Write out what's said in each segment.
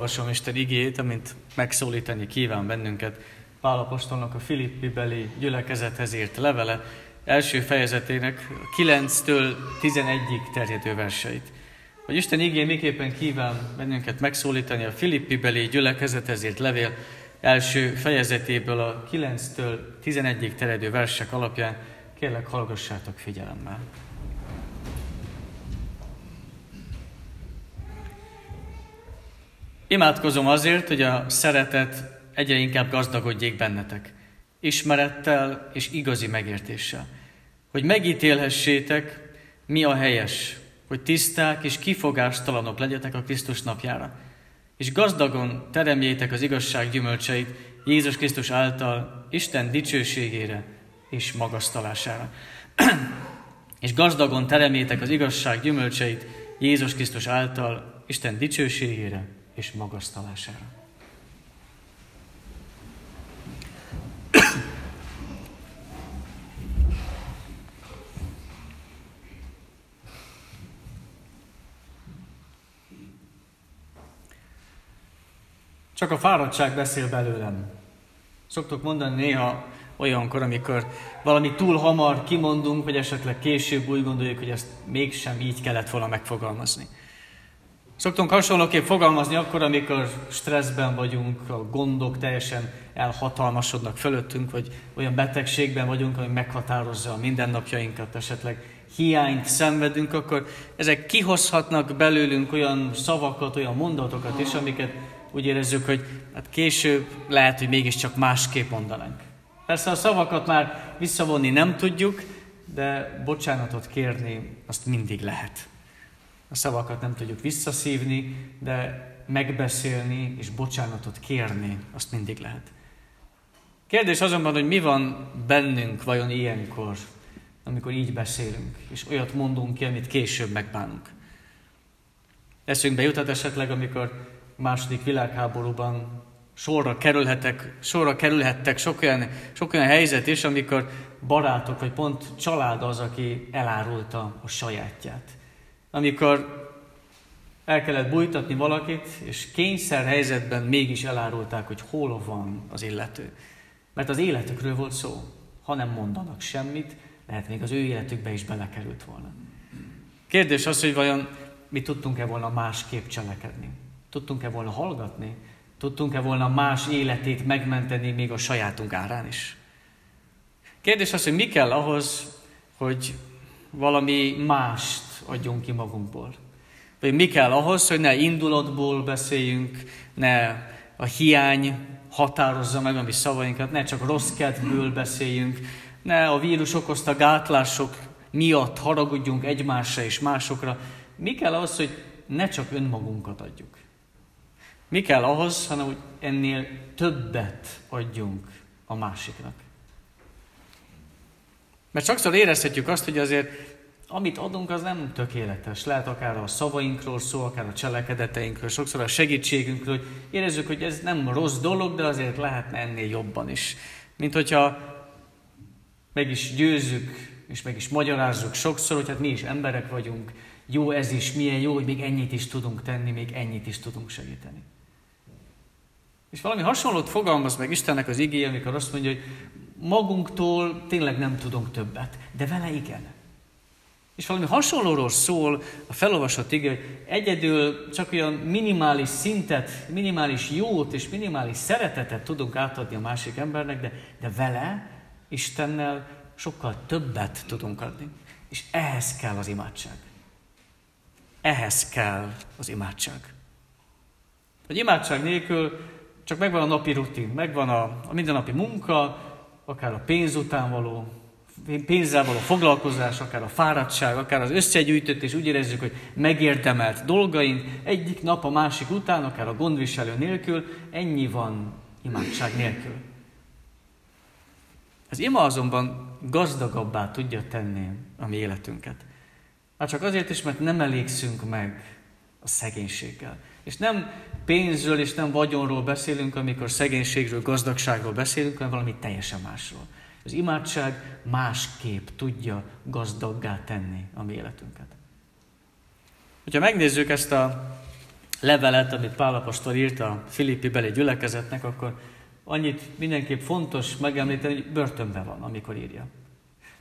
olvasom Isten igét, amint megszólítani kíván bennünket. Pál apostolnak a Filippi beli gyülekezethez írt levele, első fejezetének 9-től 11-ig terjedő verseit. Hogy Isten igé miképpen kíván bennünket megszólítani a Filippi beli gyülekezethez írt levél első fejezetéből a 9-től 11-ig terjedő versek alapján, kérlek hallgassátok figyelemmel. Imádkozom azért, hogy a szeretet egyre inkább gazdagodjék bennetek, ismerettel és igazi megértéssel. Hogy megítélhessétek, mi a helyes, hogy tiszták és kifogástalanok legyetek a Krisztus napjára, és gazdagon teremjétek az igazság gyümölcseit Jézus Krisztus által Isten dicsőségére és magasztalására. és gazdagon teremjétek az igazság gyümölcseit Jézus Krisztus által Isten dicsőségére és magasztalására. Csak a fáradtság beszél belőlem. Szoktuk mondani néha olyankor, amikor valami túl hamar kimondunk, vagy esetleg később úgy gondoljuk, hogy ezt mégsem így kellett volna megfogalmazni. Szoktunk hasonlóképp fogalmazni akkor, amikor stresszben vagyunk, a gondok teljesen elhatalmasodnak fölöttünk, vagy olyan betegségben vagyunk, ami meghatározza a mindennapjainkat, esetleg hiányt szenvedünk, akkor ezek kihozhatnak belőlünk olyan szavakat, olyan mondatokat is, amiket úgy érezzük, hogy hát később lehet, hogy mégiscsak másképp mondanánk. Persze a szavakat már visszavonni nem tudjuk, de bocsánatot kérni azt mindig lehet. A szavakat nem tudjuk visszaszívni, de megbeszélni és bocsánatot kérni azt mindig lehet. Kérdés azonban, hogy mi van bennünk vajon ilyenkor, amikor így beszélünk, és olyat mondunk ki, amit később megbánunk. Eszünkbe jutat esetleg, amikor második világháborúban sorra kerülhetek, sorra kerülhettek sok olyan, sok olyan helyzet is, amikor barátok, vagy pont család az, aki elárulta a sajátját. Amikor el kellett bújtatni valakit, és kényszer helyzetben mégis elárulták, hogy hol van az illető. Mert az életükről volt szó. Ha nem mondanak semmit, lehet még az ő életükbe is belekerült volna. Kérdés az, hogy vajon mi tudtunk-e volna másképp cselekedni? Tudtunk-e volna hallgatni? Tudtunk-e volna más életét megmenteni még a sajátunk árán is? Kérdés az, hogy mi kell ahhoz, hogy valami mást adjunk ki magunkból. Vagy mi kell ahhoz, hogy ne indulatból beszéljünk, ne a hiány határozza meg a mi szavainkat, ne csak rossz kedvből beszéljünk, ne a vírus okozta gátlások miatt haragudjunk egymásra és másokra. Mi kell ahhoz, hogy ne csak önmagunkat adjuk? Mi kell ahhoz, hanem hogy ennél többet adjunk a másiknak? Mert sokszor érezhetjük azt, hogy azért amit adunk, az nem tökéletes. Lehet akár a szavainkról szó, akár a cselekedeteinkről, sokszor a segítségünkről, hogy érezzük, hogy ez nem rossz dolog, de azért lehetne ennél jobban is. Mint hogyha meg is győzzük, és meg is magyarázzuk sokszor, hogy hát mi is emberek vagyunk, jó ez is, milyen jó, hogy még ennyit is tudunk tenni, még ennyit is tudunk segíteni. És valami hasonlót fogalmaz meg Istennek az igéje, amikor azt mondja, hogy magunktól tényleg nem tudunk többet, de vele igen. És valami hasonlóról szól a felolvasott ige, hogy egyedül csak olyan minimális szintet, minimális jót és minimális szeretetet tudunk átadni a másik embernek, de, de vele, Istennel sokkal többet tudunk adni. És ehhez kell az imádság. Ehhez kell az imádság. Hogy imádság nélkül csak megvan a napi rutin, megvan a, a mindennapi munka, akár a pénz után való pénzzel való foglalkozás, akár a fáradtság, akár az összegyűjtött, úgy érezzük, hogy megérdemelt dolgaink egyik nap a másik után, akár a gondviselő nélkül, ennyi van imádság nélkül. Az ima azonban gazdagabbá tudja tenni a mi életünket. Már csak azért is, mert nem elégszünk meg a szegénységgel. És nem pénzről és nem vagyonról beszélünk, amikor szegénységről, gazdagságról beszélünk, hanem valami teljesen másról. Az imádság másképp tudja gazdaggá tenni a mi életünket. Hogyha megnézzük ezt a levelet, amit Pálapostól írt a Filippi beli gyülekezetnek, akkor annyit mindenképp fontos megemlíteni, hogy börtönben van, amikor írja.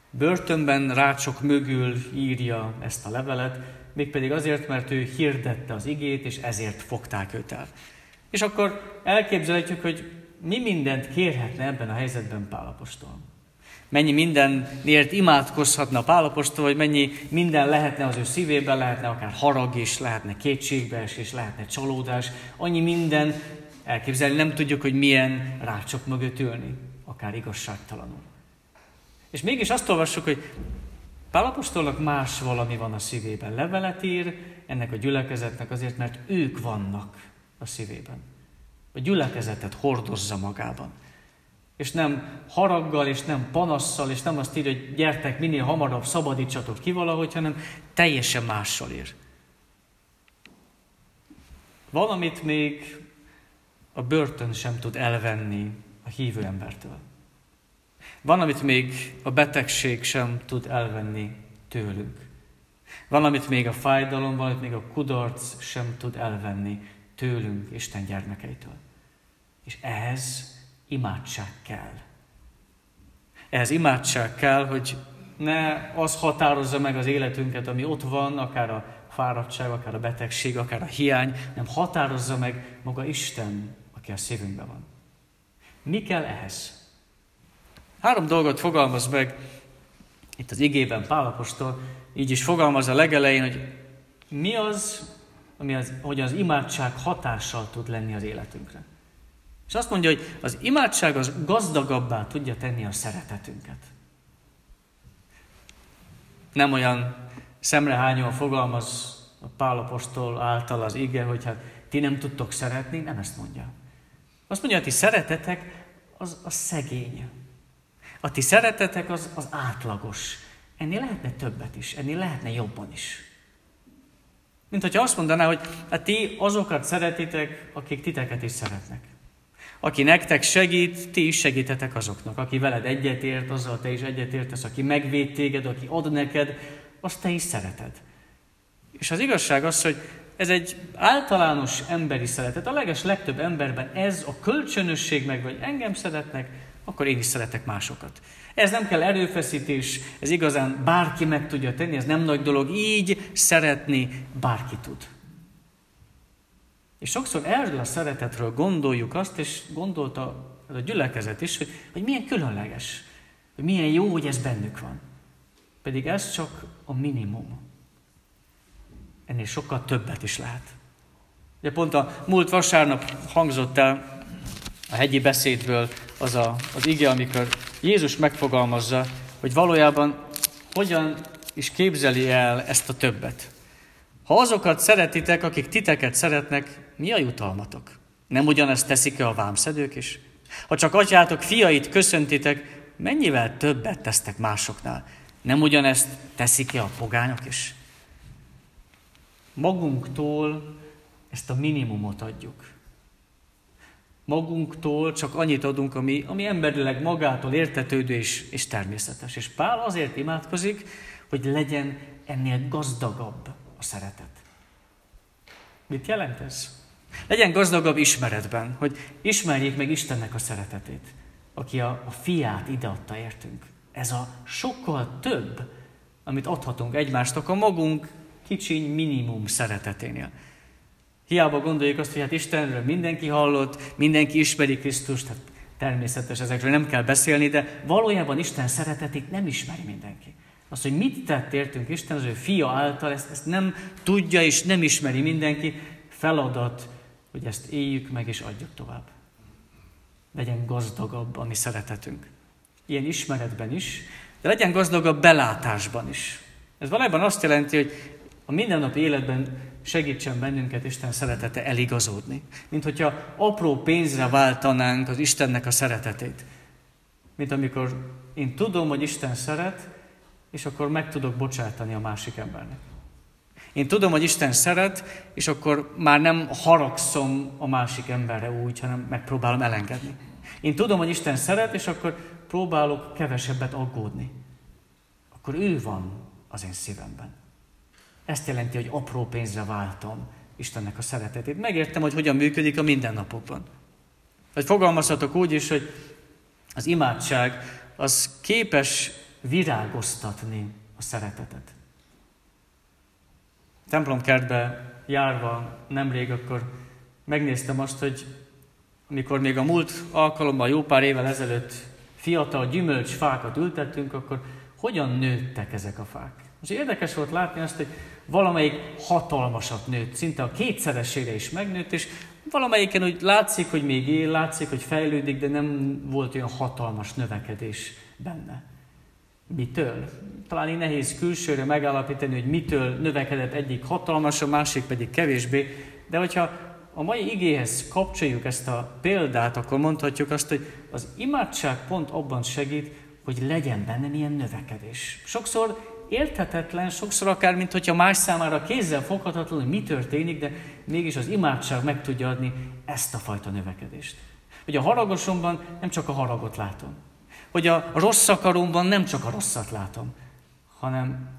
Börtönben rácsok mögül írja ezt a levelet, mégpedig azért, mert ő hirdette az igét, és ezért fogták őt el. És akkor elképzelhetjük, hogy mi mindent kérhetne ebben a helyzetben Pálapostól. Mennyi mindenért imádkozhatna Pálapostól, hogy mennyi minden lehetne az ő szívében, lehetne akár harag is, lehetne kétségbeesés, lehetne csalódás. Annyi minden elképzelni, nem tudjuk, hogy milyen rácsok mögött ülni, akár igazságtalanul. És mégis azt olvassuk, hogy Pálapostolnak más valami van a szívében. Levelet ír ennek a gyülekezetnek azért, mert ők vannak a szívében. A gyülekezetet hordozza magában. És nem haraggal, és nem panasszal, és nem azt írja, hogy gyertek, minél hamarabb szabadítsatok ki valahogy, hanem teljesen mással ír. Valamit még a börtön sem tud elvenni a hívő embertől. Van, amit még a betegség sem tud elvenni tőlünk. Van, amit még a fájdalom, van, amit még a kudarc sem tud elvenni tőlünk, Isten gyermekeitől. És ehhez imádság kell. Ehhez imádság kell, hogy ne az határozza meg az életünket, ami ott van, akár a fáradtság, akár a betegség, akár a hiány, nem határozza meg maga Isten, aki a szívünkben van. Mi kell ehhez? Három dolgot fogalmaz meg itt az igében Pálapostól, így is fogalmaz a legelején, hogy mi az, ami az, hogy az imádság hatással tud lenni az életünkre. És azt mondja, hogy az imádság az gazdagabbá tudja tenni a szeretetünket. Nem olyan szemrehányóan fogalmaz a Pálapostól által az ige, hogy hát ti nem tudtok szeretni, nem ezt mondja. Azt mondja, hogy ti szeretetek az a szegény. A ti szeretetek az, az átlagos. Ennél lehetne többet is, ennél lehetne jobban is. Mint hogyha azt mondaná, hogy hát ti azokat szeretitek, akik titeket is szeretnek. Aki nektek segít, ti is segítetek azoknak. Aki veled egyetért, azzal te is egyetértesz. Aki megvéd téged, aki ad neked, azt te is szereted. És az igazság az, hogy ez egy általános emberi szeretet. A leges legtöbb emberben ez a kölcsönösség meg, vagy engem szeretnek, akkor én is szeretek másokat. Ez nem kell erőfeszítés, ez igazán bárki meg tudja tenni, ez nem nagy dolog, így szeretni bárki tud. És sokszor erről a szeretetről gondoljuk azt, és gondolta ez a gyülekezet is, hogy, hogy milyen különleges, hogy milyen jó, hogy ez bennük van. Pedig ez csak a minimum. Ennél sokkal többet is lehet. Ugye pont a múlt vasárnap hangzott el a hegyi beszédből az a, az ige, amikor Jézus megfogalmazza, hogy valójában hogyan is képzeli el ezt a többet. Ha azokat szeretitek, akik titeket szeretnek, mi a jutalmatok? Nem ugyanezt teszik-e a vámszedők is? Ha csak atyátok fiait köszöntitek, mennyivel többet tesztek másoknál? Nem ugyanezt teszik-e a pogányok is? Magunktól ezt a minimumot adjuk magunktól csak annyit adunk, ami, ami emberileg magától értetődő és, és természetes. És Pál azért imádkozik, hogy legyen ennél gazdagabb a szeretet. Mit jelent ez? Legyen gazdagabb ismeretben, hogy ismerjék meg Istennek a szeretetét, aki a, a fiát ideadta értünk. Ez a sokkal több, amit adhatunk egymástak a magunk kicsiny minimum szereteténél. Hiába gondoljuk azt, hogy hát Istenről mindenki hallott, mindenki ismeri Krisztust, tehát természetes, ezekről nem kell beszélni, de valójában Isten szeretetét nem ismeri mindenki. Az, hogy mit tett értünk Isten az ő fia által, ezt, ezt nem tudja és nem ismeri mindenki, feladat, hogy ezt éljük meg és adjuk tovább. Legyen gazdagabb a mi szeretetünk. Ilyen ismeretben is, de legyen gazdagabb belátásban is. Ez valójában azt jelenti, hogy a mindennapi életben segítsen bennünket Isten szeretete eligazodni. Mint hogyha apró pénzre váltanánk az Istennek a szeretetét. Mint amikor én tudom, hogy Isten szeret, és akkor meg tudok bocsátani a másik embernek. Én tudom, hogy Isten szeret, és akkor már nem haragszom a másik emberre úgy, hanem megpróbálom elengedni. Én tudom, hogy Isten szeret, és akkor próbálok kevesebbet aggódni. Akkor ő van az én szívemben. Ezt jelenti, hogy apró pénzre váltom Istennek a szeretetét. Megértem, hogy hogyan működik a mindennapokban. Vagy fogalmazhatok úgy is, hogy az imádság az képes virágoztatni a szeretetet. Templomkertbe járva nemrég akkor megnéztem azt, hogy amikor még a múlt alkalommal jó pár évvel ezelőtt fiatal gyümölcsfákat ültettünk, akkor hogyan nőttek ezek a fák. Most érdekes volt látni azt, hogy valamelyik hatalmasat nőtt, szinte a kétszeresére is megnőtt, és valamelyiken úgy látszik, hogy még él, látszik, hogy fejlődik, de nem volt olyan hatalmas növekedés benne. Mitől? Talán így nehéz külsőre megállapítani, hogy mitől növekedett egyik hatalmas, a másik pedig kevésbé, de hogyha a mai igéhez kapcsoljuk ezt a példát, akkor mondhatjuk azt, hogy az imádság pont abban segít, hogy legyen benne ilyen növekedés. Sokszor érthetetlen, sokszor akár, mint hogyha más számára kézzel foghatatlan, hogy mi történik, de mégis az imádság meg tudja adni ezt a fajta növekedést. Hogy a haragosomban nem csak a haragot látom, hogy a rossz akaromban nem csak a rosszat látom, hanem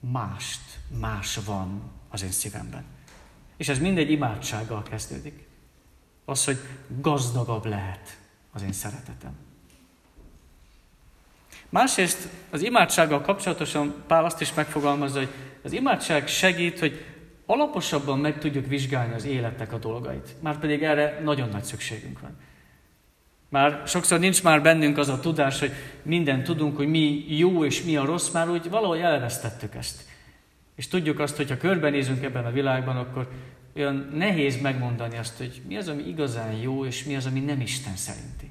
mást, más van az én szívemben. És ez mindegy imádsággal kezdődik. Az, hogy gazdagabb lehet az én szeretetem. Másrészt az imádsággal kapcsolatosan Pál azt is megfogalmazza, hogy az imádság segít, hogy alaposabban meg tudjuk vizsgálni az életek a dolgait. Már pedig erre nagyon nagy szükségünk van. Már sokszor nincs már bennünk az a tudás, hogy minden tudunk, hogy mi jó és mi a rossz, már úgy valahogy elvesztettük ezt. És tudjuk azt, hogy ha körbenézünk ebben a világban, akkor olyan nehéz megmondani azt, hogy mi az, ami igazán jó, és mi az, ami nem Isten szerinti.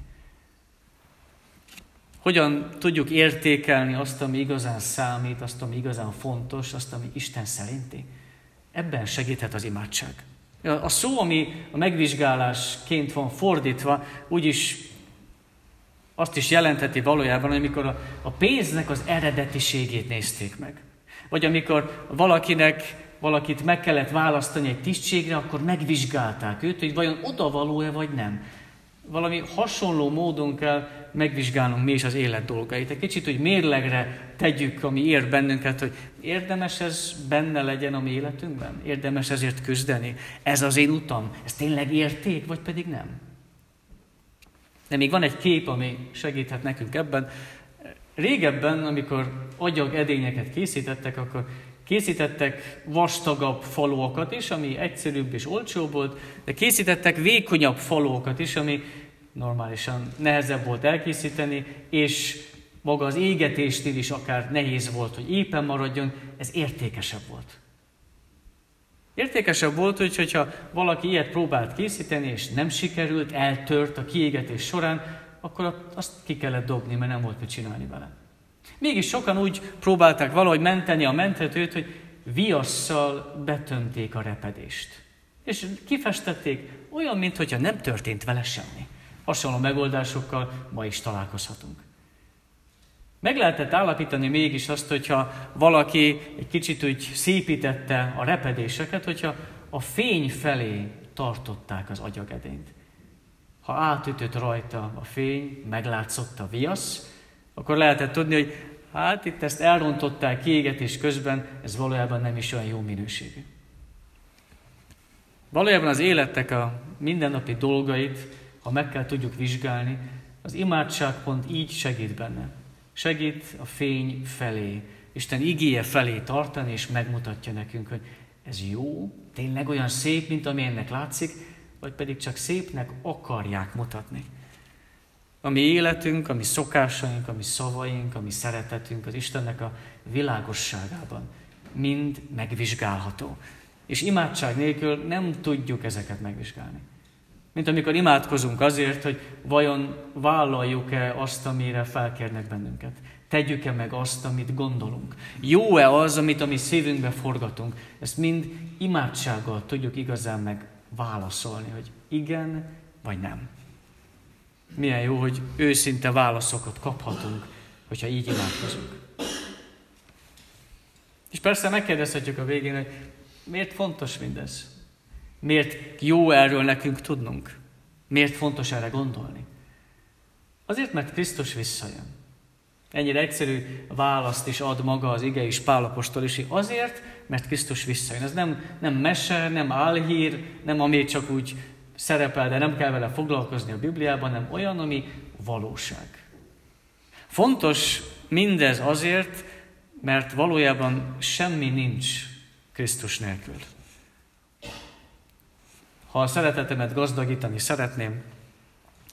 Hogyan tudjuk értékelni azt, ami igazán számít, azt, ami igazán fontos, azt, ami Isten szerinti? Ebben segíthet az imádság. A szó, ami a megvizsgálásként van fordítva, úgyis azt is jelentheti valójában, amikor a, a pénznek az eredetiségét nézték meg. Vagy amikor valakinek, valakit meg kellett választani egy tisztségre, akkor megvizsgálták őt, hogy vajon odavaló-e vagy nem. Valami hasonló módon kell megvizsgálnunk mi is az élet dolgait. Egy kicsit, hogy mérlegre tegyük, ami ér bennünket, hogy érdemes ez benne legyen a mi életünkben? Érdemes ezért küzdeni? Ez az én utam? Ez tényleg érték, vagy pedig nem? De még van egy kép, ami segíthet nekünk ebben. Régebben, amikor agyag edényeket készítettek, akkor készítettek vastagabb falókat is, ami egyszerűbb és olcsóbb volt, de készítettek vékonyabb falókat is, ami normálisan nehezebb volt elkészíteni, és maga az égetésnél is akár nehéz volt, hogy éppen maradjon, ez értékesebb volt. Értékesebb volt, hogy, hogyha valaki ilyet próbált készíteni, és nem sikerült, eltört a kiégetés során, akkor azt ki kellett dobni, mert nem volt mit csinálni vele. Mégis sokan úgy próbálták valahogy menteni a menthetőt, hogy viasszal betömték a repedést. És kifestették olyan, mintha nem történt vele semmi. Hasonló megoldásokkal ma is találkozhatunk. Meg lehetett állapítani mégis azt, hogyha valaki egy kicsit úgy szépítette a repedéseket, hogyha a fény felé tartották az agyagedényt. Ha átütött rajta a fény, meglátszott a viasz, akkor lehetett tudni, hogy hát itt ezt elrontották kiégetés közben, ez valójában nem is olyan jó minőségű. Valójában az életek a mindennapi dolgait ha meg kell tudjuk vizsgálni, az imádság pont így segít benne. Segít a fény felé, Isten igéje felé tartani, és megmutatja nekünk, hogy ez jó, tényleg olyan szép, mint ami ennek látszik, vagy pedig csak szépnek akarják mutatni. A mi életünk, a mi szokásaink, a mi szavaink, a mi szeretetünk az Istennek a világosságában mind megvizsgálható. És imádság nélkül nem tudjuk ezeket megvizsgálni. Mint amikor imádkozunk azért, hogy vajon vállaljuk-e azt, amire felkérnek bennünket. Tegyük-e meg azt, amit gondolunk. Jó-e az, amit a mi szívünkbe forgatunk. Ezt mind imádsággal tudjuk igazán meg válaszolni, hogy igen vagy nem. Milyen jó, hogy őszinte válaszokat kaphatunk, hogyha így imádkozunk. És persze megkérdezhetjük a végén, hogy miért fontos mindez? Miért jó erről nekünk tudnunk? Miért fontos erre gondolni? Azért, mert Krisztus visszajön. Ennyire egyszerű választ is ad maga az ige is Pálapostól is, azért, mert Krisztus visszajön. Ez nem, nem mese, nem álhír, nem ami csak úgy szerepel, de nem kell vele foglalkozni a Bibliában, hanem olyan, ami valóság. Fontos mindez azért, mert valójában semmi nincs Krisztus nélkül. Ha a szeretetemet gazdagítani szeretném,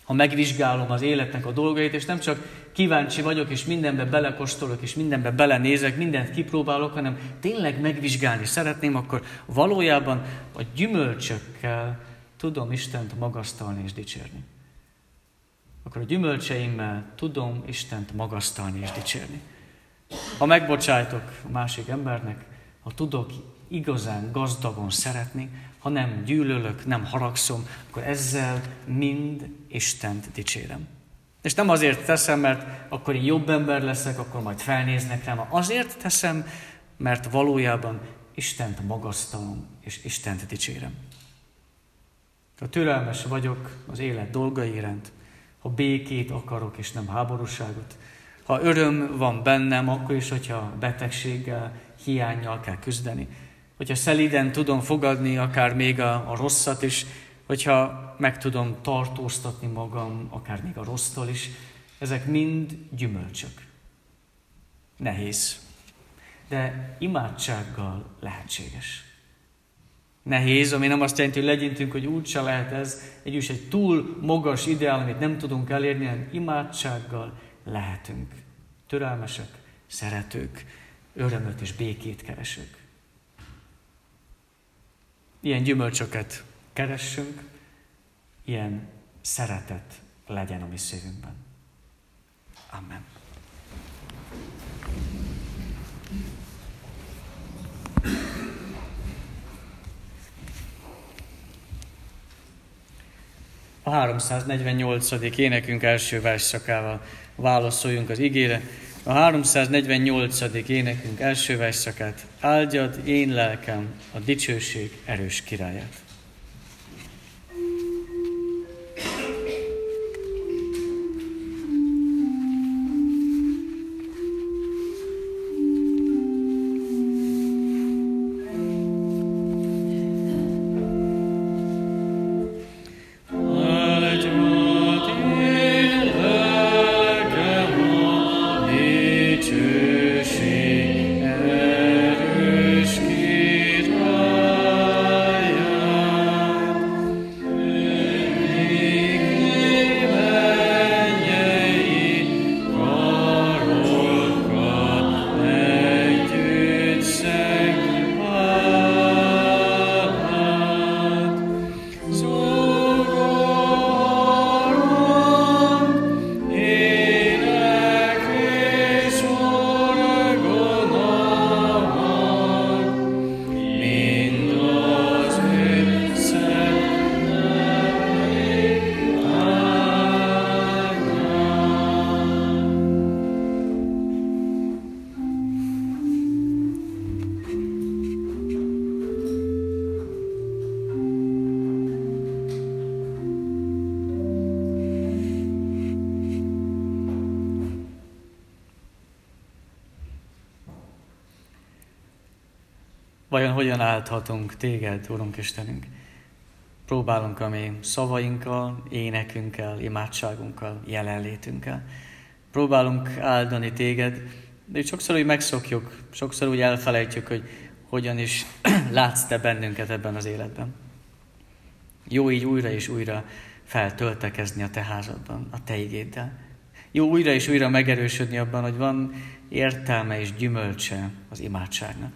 ha megvizsgálom az életnek a dolgait, és nem csak kíváncsi vagyok, és mindenbe belekostolok, és mindenbe belenézek, mindent kipróbálok, hanem tényleg megvizsgálni szeretném, akkor valójában a gyümölcsökkel tudom Istent magasztalni és dicsérni. Akkor a gyümölcseimmel tudom Istent magasztalni és dicsérni. Ha megbocsájtok a másik embernek, ha tudok igazán gazdagon szeretni, ha nem gyűlölök, nem haragszom, akkor ezzel mind Istent dicsérem. És nem azért teszem, mert akkor én jobb ember leszek, akkor majd felnéznek rám. Azért teszem, mert valójában Istent magasztalom, és Istent dicsérem. Ha türelmes vagyok az élet dolgai iránt, ha békét akarok, és nem háborúságot, ha öröm van bennem, akkor is, hogyha betegséggel, hiányjal kell küzdeni, hogyha szeliden tudom fogadni akár még a, a rosszat is, hogyha meg tudom tartóztatni magam, akár még a rossztól is, ezek mind gyümölcsök. Nehéz, de imádsággal lehetséges. Nehéz, ami nem azt jelenti, hogy legyintünk, hogy úgyse lehet ez, egy is egy túl magas ideál, amit nem tudunk elérni, hanem imádsággal lehetünk. Türelmesek, szeretők, örömöt és békét keresők. Ilyen gyümölcsöket keressünk, ilyen szeretet legyen a mi szívünkben. Amen. A 348. énekünk első versszakával válaszoljunk az igére. A 348. énekünk első versszakát áldjad én lelkem a dicsőség erős királyát. Vajon hogyan álthatunk téged, Urunk Istenünk? Próbálunk a mi szavainkkal, énekünkkel, imádságunkkal, jelenlétünkkel. Próbálunk áldani téged, de sokszor úgy megszokjuk, sokszor úgy elfelejtjük, hogy hogyan is látsz te bennünket ebben az életben. Jó így újra és újra feltöltekezni a te házadban, a te igéddel. Jó újra és újra megerősödni abban, hogy van értelme és gyümölcse az imádságnak.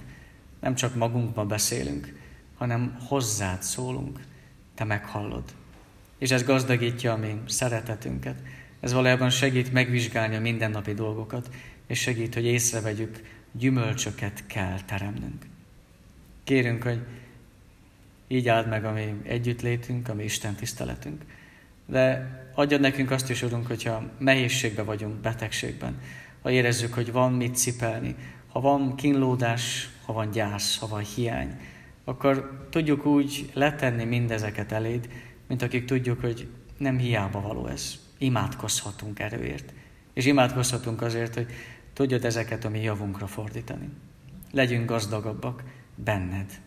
Nem csak magunkban beszélünk, hanem hozzád szólunk, te meghallod. És ez gazdagítja a mi szeretetünket. Ez valójában segít megvizsgálni a mindennapi dolgokat, és segít, hogy észrevegyük, gyümölcsöket kell teremnünk. Kérünk, hogy így áld meg a mi együttlétünk, a mi Isten tiszteletünk. De adjad nekünk azt is, Urunk, hogyha nehézségben vagyunk, betegségben, ha érezzük, hogy van mit cipelni, ha van kínlódás, ha van gyász, ha van hiány, akkor tudjuk úgy letenni mindezeket eléd, mint akik tudjuk, hogy nem hiába való ez. Imádkozhatunk erőért. És imádkozhatunk azért, hogy tudjad ezeket a mi javunkra fordítani. Legyünk gazdagabbak benned.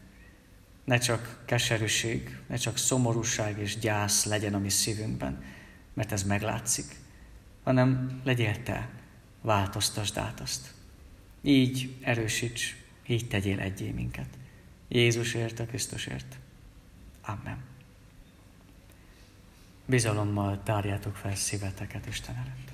Ne csak keserűség, ne csak szomorúság és gyász legyen a mi szívünkben, mert ez meglátszik, hanem legyél te, változtasd át azt. Így erősíts, így tegyél egyé minket. Jézusért, a Krisztusért. Amen. Bizalommal tárjátok fel szíveteket Isten előtt.